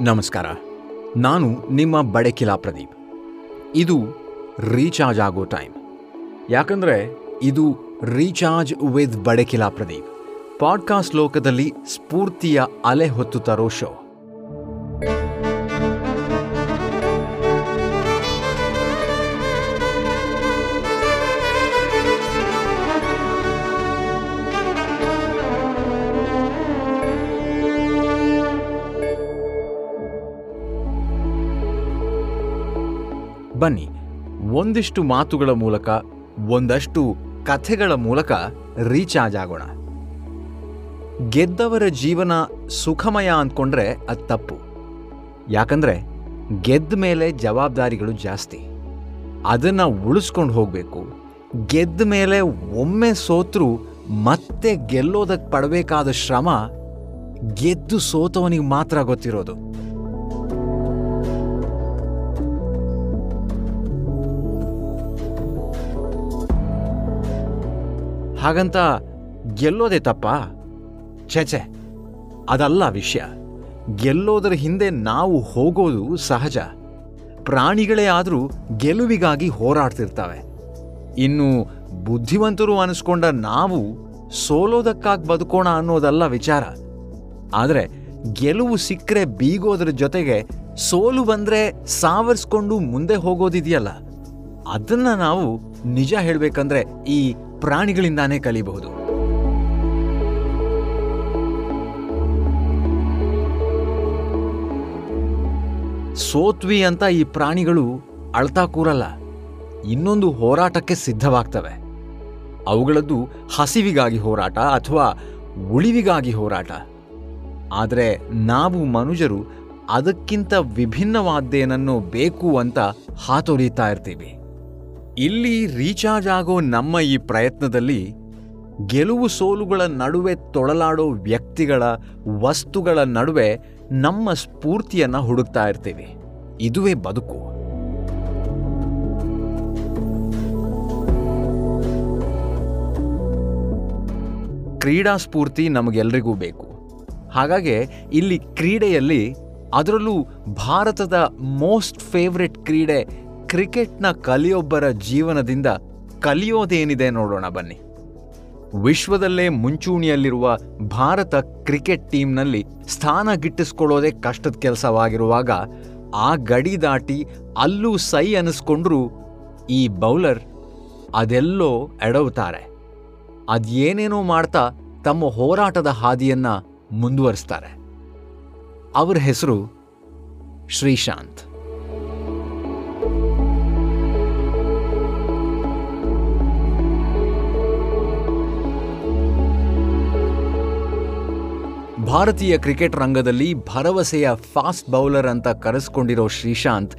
ನಮಸ್ಕಾರ. ನಾನು ನಿಮ್ಮ ಬಡಕಿಲಾ ಪ್ರದೀಪ್. ಇದು ರೀಚಾರ್ಜ್ ಆಗೋ ಟೈಮ್. ಯಾಕಂದರೆ ಇದು recharge with Badakila Pradeep. Podcast ಲೋಕದಲ್ಲಿ ಸ್ಫೂರ್ತಿಯ ಅಲೆ ಹೊತ್ತು ಶೋ. ಬನ್ನಿ. ಒಂದಿಷ್ಟು ಮಾತುಗಳ ಮೂಲಕ, ಒಂದಷ್ಟು ಕಥೆಗಳ ಮೂಲಕ ರೀಚಾರ್ಜ್ ಆಗೋಣ. ಗೆದ್ದವರ ಜೀವನ ಸುಖಮಯ ಅಂದ್ಕೊಂಡ್ರೆ ಅದು ತಪ್ಪು. ಯಾಕಂದ್ರೆ ಗೆದ್ದ ಮೇಲೆ ಜವಾಬ್ದಾರಿಗಳು ಜಾಸ್ತಿ. ಅದನ್ನು ಉಳಿಸ್ಕೊಂಡು ಹೋಗಬೇಕು. ಗೆದ್ದ ಮೇಲೆ ಒಮ್ಮೆ ಸೋತ್ರು ಮತ್ತೆ ಗೆಲ್ಲೋದಕ್ಕೆ ಪಡಬೇಕಾದ ಶ್ರಮ ಗೆದ್ದು ಸೋತವನಿಗೆ ಮಾತ್ರ ಗೊತ್ತಿರೋದು. ಹಾಗಂತ ಗೆಲ್ಲೋದೇ ತಪ್ಪ? ಛೇ ಅದಲ್ಲ ವಿಷಯ. ಗೆಲ್ಲೋದರ ಹಿಂದೆ ನಾವು ಹೋಗೋದು ಸಹಜ. ಪ್ರಾಣಿಗಳೇ ಆದರೂ ಗೆಲುವಿಗಾಗಿ ಹೋರಾಡ್ತಿರ್ತವೆ. ಇನ್ನು ಬುದ್ಧಿವಂತರು ಅನಿಸ್ಕೊಂಡ ನಾವು ಸೋಲೋದಕ್ಕಾಗಿ ಬದುಕೋಣ ಅನ್ನೋದಲ್ಲ ವಿಚಾರ. ಆದರೆ ಗೆಲುವು ಸಿಕ್ಕರೆ ಬೀಗೋದ್ರ ಜೊತೆಗೆ ಸೋಲು ಬಂದರೆ ಸಾವರಿಸ್ಕೊಂಡು ಮುಂದೆ ಹೋಗೋದಿದೆಯಲ್ಲ. ಅದನ್ನು ನಾವು ನಿಜ ಹೇಳಬೇಕಂದ್ರೆ ಈ ಪ್ರಾಣಿಗಳಿಂದಾನೇ ಕಲಿಬಹುದು. ಸೋತ್ವಿ ಅಂತ ಈ ಪ್ರಾಣಿಗಳು ಅಳ್ತಾ ಕೂರಲ್ಲ. ಇನ್ನೊಂದು ಹೋರಾಟಕ್ಕೆ ಸಿದ್ಧವಾಗ್ತವೆ. ಅವುಗಳದ್ದು ಹಸಿವಿಗಾಗಿ ಹೋರಾಟ ಅಥವಾ ಉಳಿವಿಗಾಗಿ ಹೋರಾಟ. ಆದರೆ ನಾವು ಮನುಜರು ಅದಕ್ಕಿಂತ ವಿಭಿನ್ನವಾದ್ದೇನನ್ನು ಬೇಕು ಅಂತ ಹಾತೊರಿತಾ ಇರ್ತೀವಿ. ಇಲ್ಲಿ ರೀಚಾರ್ಜ್ ಆಗೋ ನಮ್ಮ ಈ ಪ್ರಯತ್ನದಲ್ಲಿ ಗೆಲುವು ಸೋಲುಗಳ ನಡುವೆ ತೊಳಲಾಡೋ ವ್ಯಕ್ತಿಗಳ ವಸ್ತುಗಳ ನಡುವೆ ನಮ್ಮ ಸ್ಫೂರ್ತಿಯನ್ನು ಹುಡುಕ್ತಾ ಇರ್ತೀವಿ. ಇದುವೇ ಬದುಕು. ಕ್ರೀಡಾ ಸ್ಫೂರ್ತಿ ನಮಗೆಲ್ಲರಿಗೂ ಬೇಕು. ಹಾಗಾಗಿ ಇಲ್ಲಿ ಕ್ರೀಡೆಯಲ್ಲಿ ಅದರಲ್ಲೂ ಭಾರತದ ಮೋಸ್ಟ್ ಫೇವ್ರೆಟ್ ಕ್ರೀಡೆ ಕ್ರಿಕೆಟ್ನ ಕಲಿಯೊಬ್ಬರ ಜೀವನದಿಂದ ಕಲಿಯೋದೇನಿದೆ ನೋಡೋಣ ಬನ್ನಿ. ವಿಶ್ವದಲ್ಲೇ ಮುಂಚೂಣಿಯಲ್ಲಿರುವ ಭಾರತ ಕ್ರಿಕೆಟ್ ಟೀಮ್ನಲ್ಲಿ ಸ್ಥಾನ ಗಿಟ್ಟಿಸ್ಕೊಳ್ಳೋದೇ ಕಷ್ಟದ ಕೆಲಸವಾಗಿರುವಾಗ ಆ ಗಡಿ ದಾಟಿ ಅಲ್ಲೂ ಸೈ ಅನಿಸ್ಕೊಂಡ್ರೂ ಈ ಬೌಲರ್ ಅದೆಲ್ಲೋ ಎಡವುತ್ತಾರೆ. ಅದೇನೇನೋ ಮಾಡ್ತಾ ತಮ್ಮ ಹೋರಾಟದ ಹಾದಿಯನ್ನು ಮುಂದುವರಿಸ್ತಾರೆ. ಅವರ ಹೆಸರು ಶ್ರೀಶಾಂತ್. ಭಾರತೀಯ ಕ್ರಿಕೆಟ್ ರಂಗದಲ್ಲಿ ಭರವಸೆಯ ಫಾಸ್ಟ್ ಬೌಲರ್ ಅಂತ ಕರೆಸ್ಕೊಂಡಿರೋ ಶ್ರೀಶಾಂತ್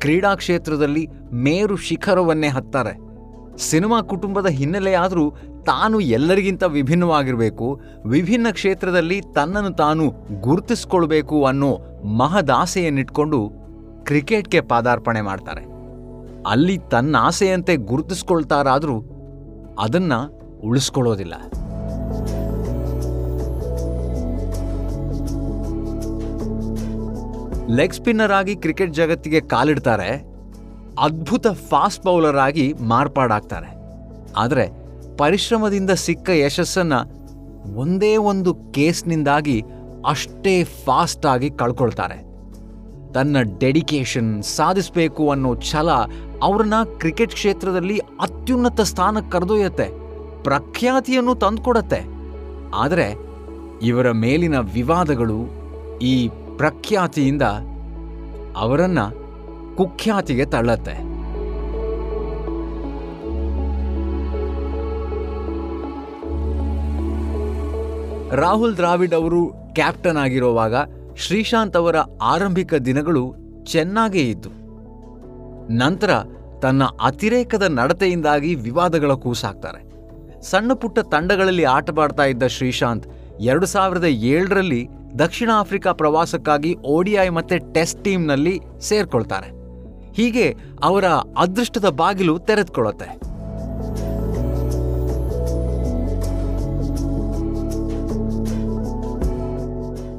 ಕ್ರೀಡಾ ಕ್ಷೇತ್ರದಲ್ಲಿ ಮೇರು ಶಿಖರವನ್ನೇ ಹತ್ತಾರೆ. ಸಿನಿಮಾ ಕುಟುಂಬದ ಹಿನ್ನೆಲೆ ಆದರೂ ತಾನು ಎಲ್ಲರಿಗಿಂತ ವಿಭಿನ್ನವಾಗಿರಬೇಕು, ವಿಭಿನ್ನ ಕ್ಷೇತ್ರದಲ್ಲಿ ತನ್ನನ್ನು ತಾನು ಗುರುತಿಸ್ಕೊಳ್ಬೇಕು ಅನ್ನೋ ಮಹದಾಸೆಯನ್ನಿಟ್ಕೊಂಡು ಕ್ರಿಕೆಟ್ಗೆ ಪಾದಾರ್ಪಣೆ ಮಾಡ್ತಾರೆ. ಅಲ್ಲಿ ತನ್ನ ಆಸೆಯಂತೆ ಗುರುತಿಸ್ಕೊಳ್ತಾರಾದರೂ ಅದನ್ನು ಉಳಿಸ್ಕೊಳ್ಳೋದಿಲ್ಲ. ಲೆಗ್ ಸ್ಪಿನ್ನರ್ ಆಗಿ ಕ್ರಿಕೆಟ್ ಜಗತ್ತಿಗೆ ಕಾಲಿಡ್ತಾರೆ, ಅದ್ಭುತ ಫಾಸ್ಟ್ ಬೌಲರ್ ಆಗಿ ಮಾರ್ಪಾಡಾಗ್ತಾರೆ. ಆದರೆ ಪರಿಶ್ರಮದಿಂದ ಸಿಕ್ಕ ಯಶಸ್ಸನ್ನು ಒಂದೇ ಒಂದು ಕೇಸ್ನಿಂದಾಗಿ ಅಷ್ಟೇ ಫಾಸ್ಟ್ ಆಗಿ ಕಳ್ಕೊಳ್ತಾರೆ. ತನ್ನ ಡೆಡಿಕೇಶನ್ ಸಾಧಿಸಬೇಕು ಅನ್ನೋ ಛಲ ಅವ್ರನ್ನ ಕ್ರಿಕೆಟ್ ಕ್ಷೇತ್ರದಲ್ಲಿ ಅತ್ಯುನ್ನತ ಸ್ಥಾನಕ್ಕೆ ಕರೆದೊಯ್ಯತ್ತೆ, ಪ್ರಖ್ಯಾತಿಯನ್ನು ತಂದುಕೊಡತ್ತೆ. ಆದರೆ ಇವರ ಮೇಲಿನ ವಿವಾದಗಳು ಈ ಪ್ರಖ್ಯಾತಿಯಿಂದ ಅವರನ್ನ ಕುಖ್ಯಾತಿಗೆ ತಳ್ಳತ್ತೆ. ರಾಹುಲ್ ದ್ರಾವಿಡ್ ಅವರು ಕ್ಯಾಪ್ಟನ್ ಆಗಿರುವಾಗ ಶ್ರೀಶಾಂತ್ ಅವರ ಆರಂಭಿಕ ದಿನಗಳು ಚೆನ್ನಾಗೇ ಇತ್ತು. ನಂತರ ತನ್ನ ಅತಿರೇಕದ ನಡತೆಯಿಂದಾಗಿ ವಿವಾದಗಳ ಕೂಸಾಕ್ತಾರೆ ಸಣ್ಣ ಪುಟ್ಟ ತಂಡಗಳಲ್ಲಿ ಆಟವಾಡ್ತಾ ಇದ್ದ ಶ್ರೀಶಾಂತ್ ಎರಡು ಸಾವಿರದ ಏಳರಲ್ಲಿ ದಕ್ಷಿಣ ಆಫ್ರಿಕಾ ಪ್ರವಾಸಕ್ಕಾಗಿ ಓಡಿಐ ಮತ್ತೆ ಟೆಸ್ಟ್ ಟೀಮ್ನಲ್ಲಿ ಸೇರ್ಕೊಳ್ತಾರೆ. ಹೀಗೆ ಅವರ ಅದೃಷ್ಟದ ಬಾಗಿಲು ತೆರೆದುಕೊಳ್ಳುತ್ತೆ.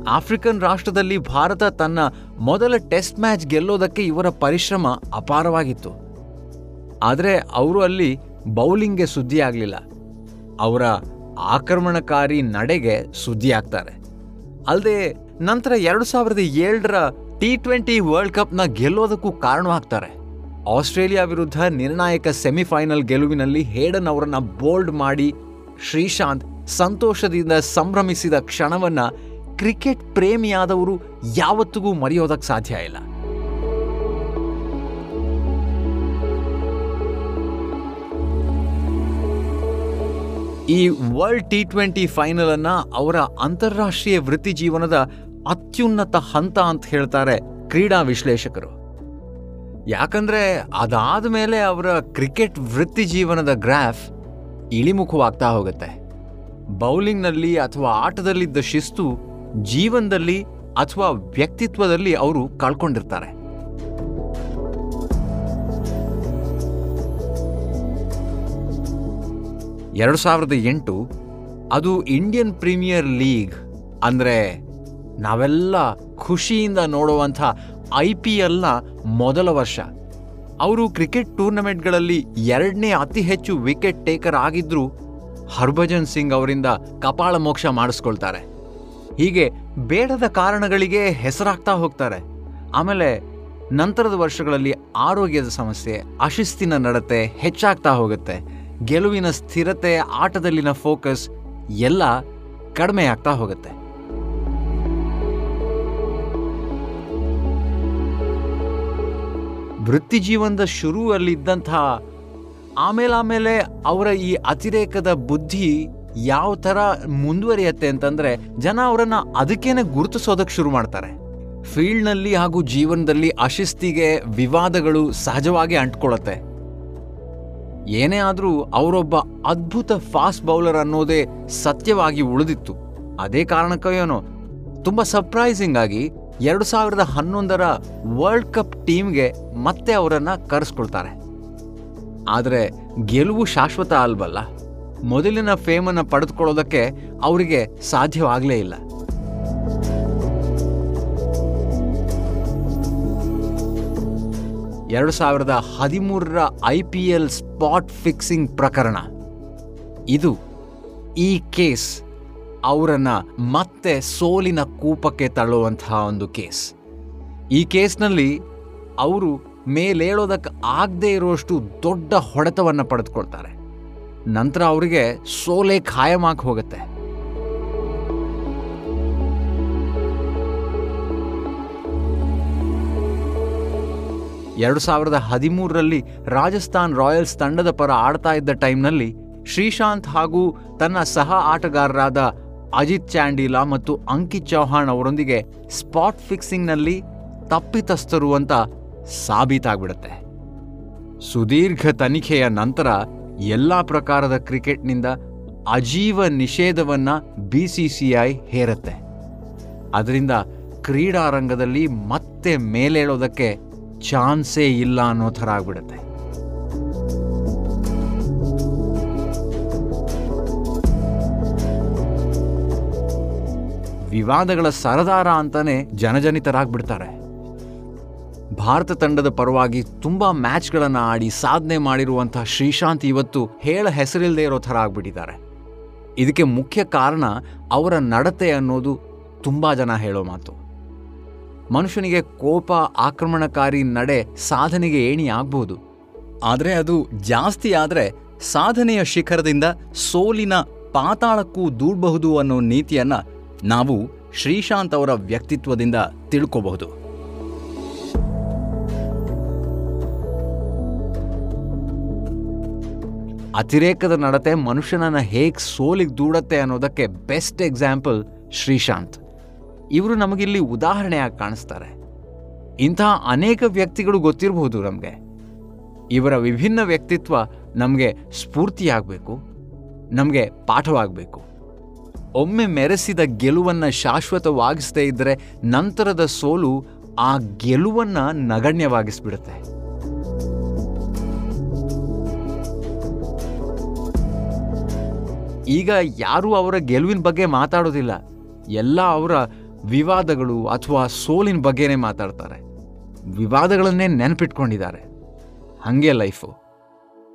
ಆಫ್ರಿಕನ್ ರಾಷ್ಟ್ರದಲ್ಲಿ ಭಾರತ ತನ್ನ ಮೊದಲ ಟೆಸ್ಟ್ ಮ್ಯಾಚ್ ಗೆಲ್ಲೋದಕ್ಕೆ ಇವರ ಪರಿಶ್ರಮ ಅಪಾರವಾಗಿತ್ತು. ಆದರೆ ಅವರು ಅಲ್ಲಿ ಬೌಲಿಂಗ್ಗೆ ಸುದ್ದಿ ಆಗಲಿಲ್ಲ ಅವರ ಆಕ್ರಮಣಕಾರಿ ನಡೆಗೆ ಸುದ್ದಿ ಆಗ್ತಾರೆ ಅಲ್ಲದೆ ನಂತರ ಎರಡು ಸಾವಿರದ ಏಳರ ಟಿ ಟ್ವೆಂಟಿ ವರ್ಲ್ಡ್ ಕಪ್ನ ಗೆಲ್ಲೋದಕ್ಕೂ ಕಾರಣವಾಗ್ತಾರೆ. ಆಸ್ಟ್ರೇಲಿಯಾ ವಿರುದ್ಧ ನಿರ್ಣಾಯಕ ಸೆಮಿಫೈನಲ್ ಗೆಲುವಿನಲ್ಲಿ ಹೇಡನ್ ಅವರನ್ನು ಬೋಲ್ಡ್ ಮಾಡಿ ಶ್ರೀಶಾಂತ್ ಸಂತೋಷದಿಂದ ಸಂಭ್ರಮಿಸಿದ ಕ್ಷಣವನ್ನ ಕ್ರಿಕೆಟ್ ಪ್ರೇಮಿಯಾದವರು ಯಾವತ್ತಿಗೂ ಮರೆಯೋದಕ್ಕೆ ಸಾಧ್ಯ ಇಲ್ಲ. ಈ ವರ್ಲ್ಡ್ ಟಿ ಟ್ವೆಂಟಿ ಫೈನಲ್ ಅನ್ನ ಅವರ ಅಂತಾರಾಷ್ಟ್ರೀಯ ವೃತ್ತಿ ಜೀವನದ ಅತ್ಯುನ್ನತ ಹಂತ ಅಂತ ಹೇಳ್ತಾರೆ ಕ್ರೀಡಾ ವಿಶ್ಲೇಷಕರು. ಯಾಕಂದ್ರೆ ಅದಾದ ಮೇಲೆ ಅವರ ಕ್ರಿಕೆಟ್ ವೃತ್ತಿ ಜೀವನದ ಗ್ರಾಫ್ ಇಳಿಮುಖವಾಗ್ತಾ ಹೋಗುತ್ತೆ. ಬೌಲಿಂಗ್ನಲ್ಲಿ ಅಥವಾ ಆಟದಲ್ಲಿದ್ದ ಶಿಸ್ತು ಜೀವನದಲ್ಲಿ ಅಥವಾ ವ್ಯಕ್ತಿತ್ವದಲ್ಲಿ ಅವರು ಕಳ್ಕೊಂಡಿರ್ತಾರೆ. ಎರಡು ಸಾವಿರದ ಎಂಟು ಅದು ಇಂಡಿಯನ್ ಪ್ರೀಮಿಯರ್ ಲೀಗ್ ಅಂದರೆ ನಾವೆಲ್ಲ ಖುಷಿಯಿಂದ ನೋಡುವಂಥ ಐ ಪಿ ಎಲ್ನ ಮೊದಲ ವರ್ಷ. ಅವರು ಕ್ರಿಕೆಟ್ ಟೂರ್ನಮೆಂಟ್ಗಳಲ್ಲಿ ಎರಡನೇ ಅತಿ ಹೆಚ್ಚು ವಿಕೆಟ್ ಟೇಕರ್ ಆಗಿದ್ದರೂ ಹರ್ಭಜನ್ ಸಿಂಗ್ ಅವರಿಂದ ಕಪಾಳ ಮೋಕ್ಷ ಮಾಡಿಸ್ಕೊಳ್ತಾರೆ. ಹೀಗೆ ಬೇಡದ ಕಾರಣಗಳಿಗೆ ಹೆಸರಾಗ್ತಾ ಹೋಗ್ತಾರೆ. ಆಮೇಲೆ ನಂತರದ ವರ್ಷಗಳಲ್ಲಿ ಆರೋಗ್ಯದ ಸಮಸ್ಯೆ, ಅಶಿಸ್ತಿನ ನಡತೆ ಹೆಚ್ಚಾಗ್ತಾ ಹೋಗುತ್ತೆ. ಗೆಲುವಿನ ಸ್ಥಿರತೆ ಆಟದಲ್ಲಿನ ಫೋಕಸ್ ಎಲ್ಲ ಕಡಿಮೆ ಆಗ್ತಾ ಹೋಗುತ್ತೆ. ವೃತ್ತಿ ಜೀವನದ ಶುರುವಲ್ಲಿದ್ದಂತಹ ಆಮೇಲೆ ಆಮೇಲೆ ಅವರ ಈ ಅತಿರೇಕದ ಬುದ್ಧಿ ಯಾವ ಥರ ಮುಂದುವರಿಯತ್ತೆ ಅಂತಂದ್ರೆ ಜನ ಅವರನ್ನ ಅದಕ್ಕೇನೆ ಗುರುತಿಸೋದಕ್ಕೆ ಶುರು ಮಾಡ್ತಾರೆ. ಫೀಲ್ಡ್ನಲ್ಲಿ ಹಾಗೂ ಜೀವನದಲ್ಲಿ ಅಶಿಸ್ತಿಗೆ ವಿವಾದಗಳು ಸಹಜವಾಗಿ ಅಂಟ್ಕೊಳ್ಳುತ್ತೆ. ಏನೇ ಆದರೂ ಅವರೊಬ್ಬ ಅದ್ಭುತ ಫಾಸ್ಟ್ ಬೌಲರ್ ಅನ್ನೋದೇ ಸತ್ಯವಾಗಿ ಉಳಿದಿತ್ತು. ಅದೇ ಕಾರಣಕ್ಕೋ ಏನೋ, ತುಂಬ ಸರ್ಪ್ರೈಸಿಂಗ್ ಆಗಿ ಎರಡು ಸಾವಿರದ ಹನ್ನೊಂದರ ವರ್ಲ್ಡ್ ಕಪ್ ಟೀಮ್ಗೆ ಮತ್ತೆ ಅವರನ್ನ ಕರೆಸ್ಕೊಳ್ತಾರೆ. ಆದರೆ ಗೆಲುವು ಶಾಶ್ವತ ಅಲ್ವಲ್ಲ? ಮೊದಲಿನ ಫೇಮನ್ನು ಪಡೆದುಕೊಳ್ಳೋದಕ್ಕೆ ಅವರಿಗೆ ಸಾಧ್ಯವಾಗಲೇ ಇಲ್ಲ. ಎರಡು ಸಾವಿರದ ಹದಿಮೂರರ I P L spot fixing ಪ್ರಕರಣ. ಇದು ಈ ಕೇಸ್ ಅವರನ್ನ ಮತ್ತೆ ಸೋಲಿನ ಕೂಪಕ್ಕೆ ತಳ್ಳುವಂತಹ ಒಂದು ಕೇಸ್. ಈ ಕೇಸ್ನಲ್ಲಿ ಅವರು ಮೇಲೇಳೋದಕ್ಕೆ ಆಗದೇ ಇರುವಷ್ಟು ದೊಡ್ಡ ಹೊಡೆತವನ್ನು ಪಡೆದುಕೊಳ್ತಾರೆ. ನಂತರ ಅವರಿಗೆ ಸೋಲೆ ಖಾಯಮಾಗಿ ಹೋಗುತ್ತೆ. ಎರಡು ಸಾವಿರದ ಹದಿಮೂರರಲ್ಲಿ ರಾಜಸ್ಥಾನ್ ರಾಯಲ್ಸ್ ತಂಡದ ಪರ ಆಡ್ತಾ ಇದ್ದ ಟೈಮ್ನಲ್ಲಿ ಶ್ರೀಶಾಂತ್ ಹಾಗೂ ತನ್ನ ಸಹ ಆಟಗಾರರಾದ ಅಜಿತ್ ಚಾಂಡೀಲಾ ಮತ್ತು ಅಂಕಿತ್ ಚೌಹಾಣ್ ಅವರೊಂದಿಗೆ ಸ್ಪಾಟ್ ಫಿಕ್ಸಿಂಗ್ನಲ್ಲಿ ತಪ್ಪಿತಸ್ಥರು ಅಂತ ಸಾಬೀತಾಗ್ಬಿಡುತ್ತೆ. ಸುದೀರ್ಘ ತನಿಖೆಯ ನಂತರ ಎಲ್ಲ ಪ್ರಕಾರದ ಕ್ರಿಕೆಟ್ನಿಂದ ಅಜೀವ ನಿಷೇಧವನ್ನ ಬಿಸಿಸಿಐ ಹೇರುತ್ತೆ. ಅದರಿಂದ ಕ್ರೀಡಾರಂಗದಲ್ಲಿ ಮತ್ತೆ ಮೇಲೇಳೋದಕ್ಕೆ ಚಾನ್ಸೇ ಇಲ್ಲ ಅನ್ನೋ ಥರ ಆಗ್ಬಿಡುತ್ತೆ. ವಿವಾದಗಳ ಸರದಾರ ಅಂತಾನೆ ಜನಜನಿತರಾಗ್ಬಿಡ್ತಾರೆ. ಭಾರತ ತಂಡದ ಪರವಾಗಿ ತುಂಬಾ ಮ್ಯಾಚ್ಗಳನ್ನು ಆಡಿ ಸಾಧನೆ ಮಾಡಿರುವಂತಹ ಶ್ರೀಶಾಂತ್ ಇವತ್ತು ಹೇಳ ಹೆಸರಿಲ್ಲದೆ ಇರೋ ಥರ ಆಗ್ಬಿಟ್ಟಿದ್ದಾರೆ. ಇದಕ್ಕೆ ಮುಖ್ಯ ಕಾರಣ ಅವರ ನಡತೆ ಅನ್ನೋದು ತುಂಬಾ ಜನ ಹೇಳೋ ಮಾತು. ಮನುಷ್ಯನಿಗೆ ಕೋಪ, ಆಕ್ರಮಣಕಾರಿ ನಡೆ ಸಾಧನೆಗೆ ಏಣಿ ಆಗ್ಬಹುದು. ಆದರೆ ಅದು ಜಾಸ್ತಿ ಆದರೆ ಸಾಧನೆಯ ಶಿಖರದಿಂದ ಸೋಲಿನ ಪಾತಾಳಕ್ಕೂ ದೂಡಬಹುದು ಅನ್ನೋ ನೀತಿಯನ್ನು ನಾವು ಶ್ರೀಶಾಂತ್ ಅವರ ವ್ಯಕ್ತಿತ್ವದಿಂದ ತಿಳ್ಕೋಬಹುದು. ಅತಿರೇಕದ ನಡತೆ ಮನುಷ್ಯನನ್ನು ಹೇಗೆ ಸೋಲಿಗೆ ದೂಡತ್ತೆ ಅನ್ನೋದಕ್ಕೆ ಬೆಸ್ಟ್ ಎಕ್ಸಾಂಪಲ್ ಶ್ರೀಶಾಂತ್. ಇವರು ನಮಗಿಲ್ಲಿ ಉದಾಹರಣೆಯಾಗಿ ಕಾಣಿಸ್ತಾರೆ. ಇಂತಹ ಅನೇಕ ವ್ಯಕ್ತಿಗಳು ಗೊತ್ತಿರಬಹುದು ನಮಗೆ. ಇವರ ವಿಭಿನ್ನ ವ್ಯಕ್ತಿತ್ವ ನಮಗೆ ಸ್ಫೂರ್ತಿಯಾಗಬೇಕು, ನಮಗೆ ಪಾಠವಾಗಬೇಕು. ಒಮ್ಮೆ ಮೆರೆಸಿದ ಗೆಲುವನ್ನು ಶಾಶ್ವತವಾಗಿಸದೇ ಇದ್ದರೆ ನಂತರದ ಸೋಲು ಆ ಗೆಲುವನ್ನು ನಗಣ್ಯವಾಗಿಸ್ಬಿಡುತ್ತೆ. ಈಗ ಯಾರೂ ಅವರ ಗೆಲುವಿನ ಬಗ್ಗೆ ಮಾತಾಡೋದಿಲ್ಲ. ಎಲ್ಲ ಅವರ ವಿವಾದಗಳು ಅಥವಾ ಸೋಲಿನ ಬಗ್ಗೆನೇ ಮಾತಾಡ್ತಾರೆ. ವಿವಾದಗಳನ್ನೇ ನೆನಪಿಟ್ಕೊಂಡಿದ್ದಾರೆ. ಹಾಗೆ ಲೈಫು.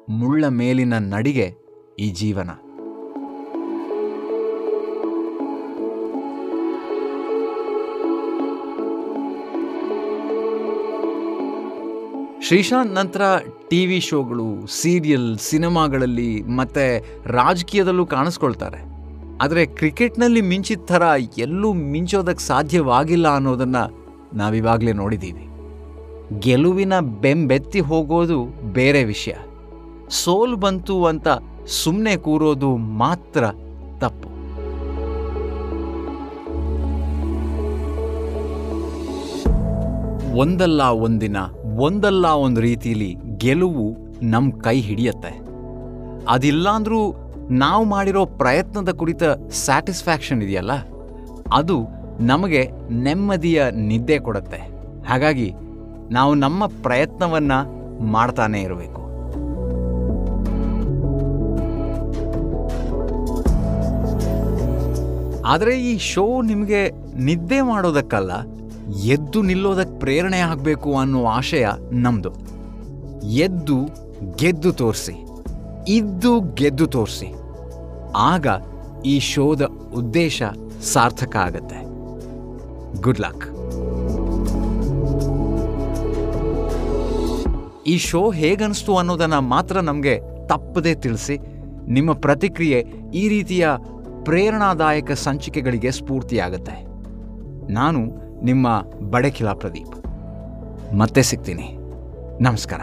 ಮುಳ್ಳ ಮೇಲಿನ ನಡಿಗೆ ಈ ಜೀವನ. ಶ್ರೀಶಾಂತ್ ನಂತರ ಟಿ ವಿ ಶೋಗಳು, ಸೀರಿಯಲ್, ಸಿನಿಮಾಗಳಲ್ಲಿ ಮತ್ತು ರಾಜಕೀಯದಲ್ಲೂ ಕಾಣಿಸ್ಕೊಳ್ತಾರೆ. ಆದರೆ ಕ್ರಿಕೆಟ್ನಲ್ಲಿ ಮಿಂಚಿದ ಥರ ಎಲ್ಲೂ ಮಿಂಚೋದಕ್ಕೆ ಸಾಧ್ಯವಾಗಿಲ್ಲ ಅನ್ನೋದನ್ನು ನಾವಿವಾಗಲೇ ನೋಡಿದ್ದೀವಿ. ಗೆಲುವಿನ ಬೆಂಬೆತ್ತಿ ಹೋಗೋದು ಬೇರೆ ವಿಷಯ. ಸೋಲು ಬಂತು ಅಂತ ಸುಮ್ಮನೆ ಕೂರೋದು ಮಾತ್ರ ತಪ್ಪು. ಒಂದಲ್ಲ ಒಂದಿನ, ಒಂದಲ್ಲ ಒಂದು ರೀತಿಯಲ್ಲಿ ಗೆಲುವು ನಮ್ಮ ಕೈ ಹಿಡಿಯತ್ತೆ. ಅದಿಲ್ಲಾಂದ್ರೂ ನಾವು ಮಾಡಿರೋ ಪ್ರಯತ್ನದ ಕುರಿತ ಸ್ಯಾಟಿಸ್ಫ್ಯಾಕ್ಷನ್ ಇದೆಯಲ್ಲ? ಅದು ನಮಗೆ ನೆಮ್ಮದಿಯ ನಿದ್ದೆ ಕೊಡುತ್ತೆ. ಹಾಗಾಗಿ ನಾವು ನಮ್ಮ ಪ್ರಯತ್ನವನ್ನು ಮಾಡ್ತಾನೇ ಇರಬೇಕು. ಆದರೆ ಈ ಶೋ ನಿಮಗೆ ನಿದ್ದೆ ಮಾಡೋದಕ್ಕಲ್ಲ, ಎದ್ದು ನಿಲ್ಲೋದಕ್ಕೆ ಪ್ರೇರಣೆ ಆಗಬೇಕು ಅನ್ನೋ ಆಶಯ ನಮ್ಮದು ಎದ್ದು, ಗೆದ್ದು ತೋರಿಸಿ. ಇದ್ದು ಗೆದ್ದು ತೋರಿಸಿ. ಆಗ ಈ ಶೋದ ಉದ್ದೇಶ ಸಾರ್ಥಕ ಆಗತ್ತೆ. ಗುಡ್ ಲಕ್ ಈ ಶೋ ಹೇಗನ್ನಿಸ್ತು ಅನ್ನೋದನ್ನು ಮಾತ್ರ ನಮಗೆ ತಪ್ಪದೇ ತಿಳಿಸಿ, ನಿಮ್ಮ ಪ್ರತಿಕ್ರಿಯೆ ಈ ರೀತಿಯ ಪ್ರೇರಣಾದಾಯಕ ಸಂಚಿಕೆಗಳಿಗೆ ಸ್ಫೂರ್ತಿಯಾಗುತ್ತೆ. ನಾನು ನಿಮ್ಮ ಬಡಕಿಲಾ ಪ್ರದೀಪ್. ಮತ್ತೆ ಸಿಗ್ತೀನಿ. ನಮಸ್ಕಾರ.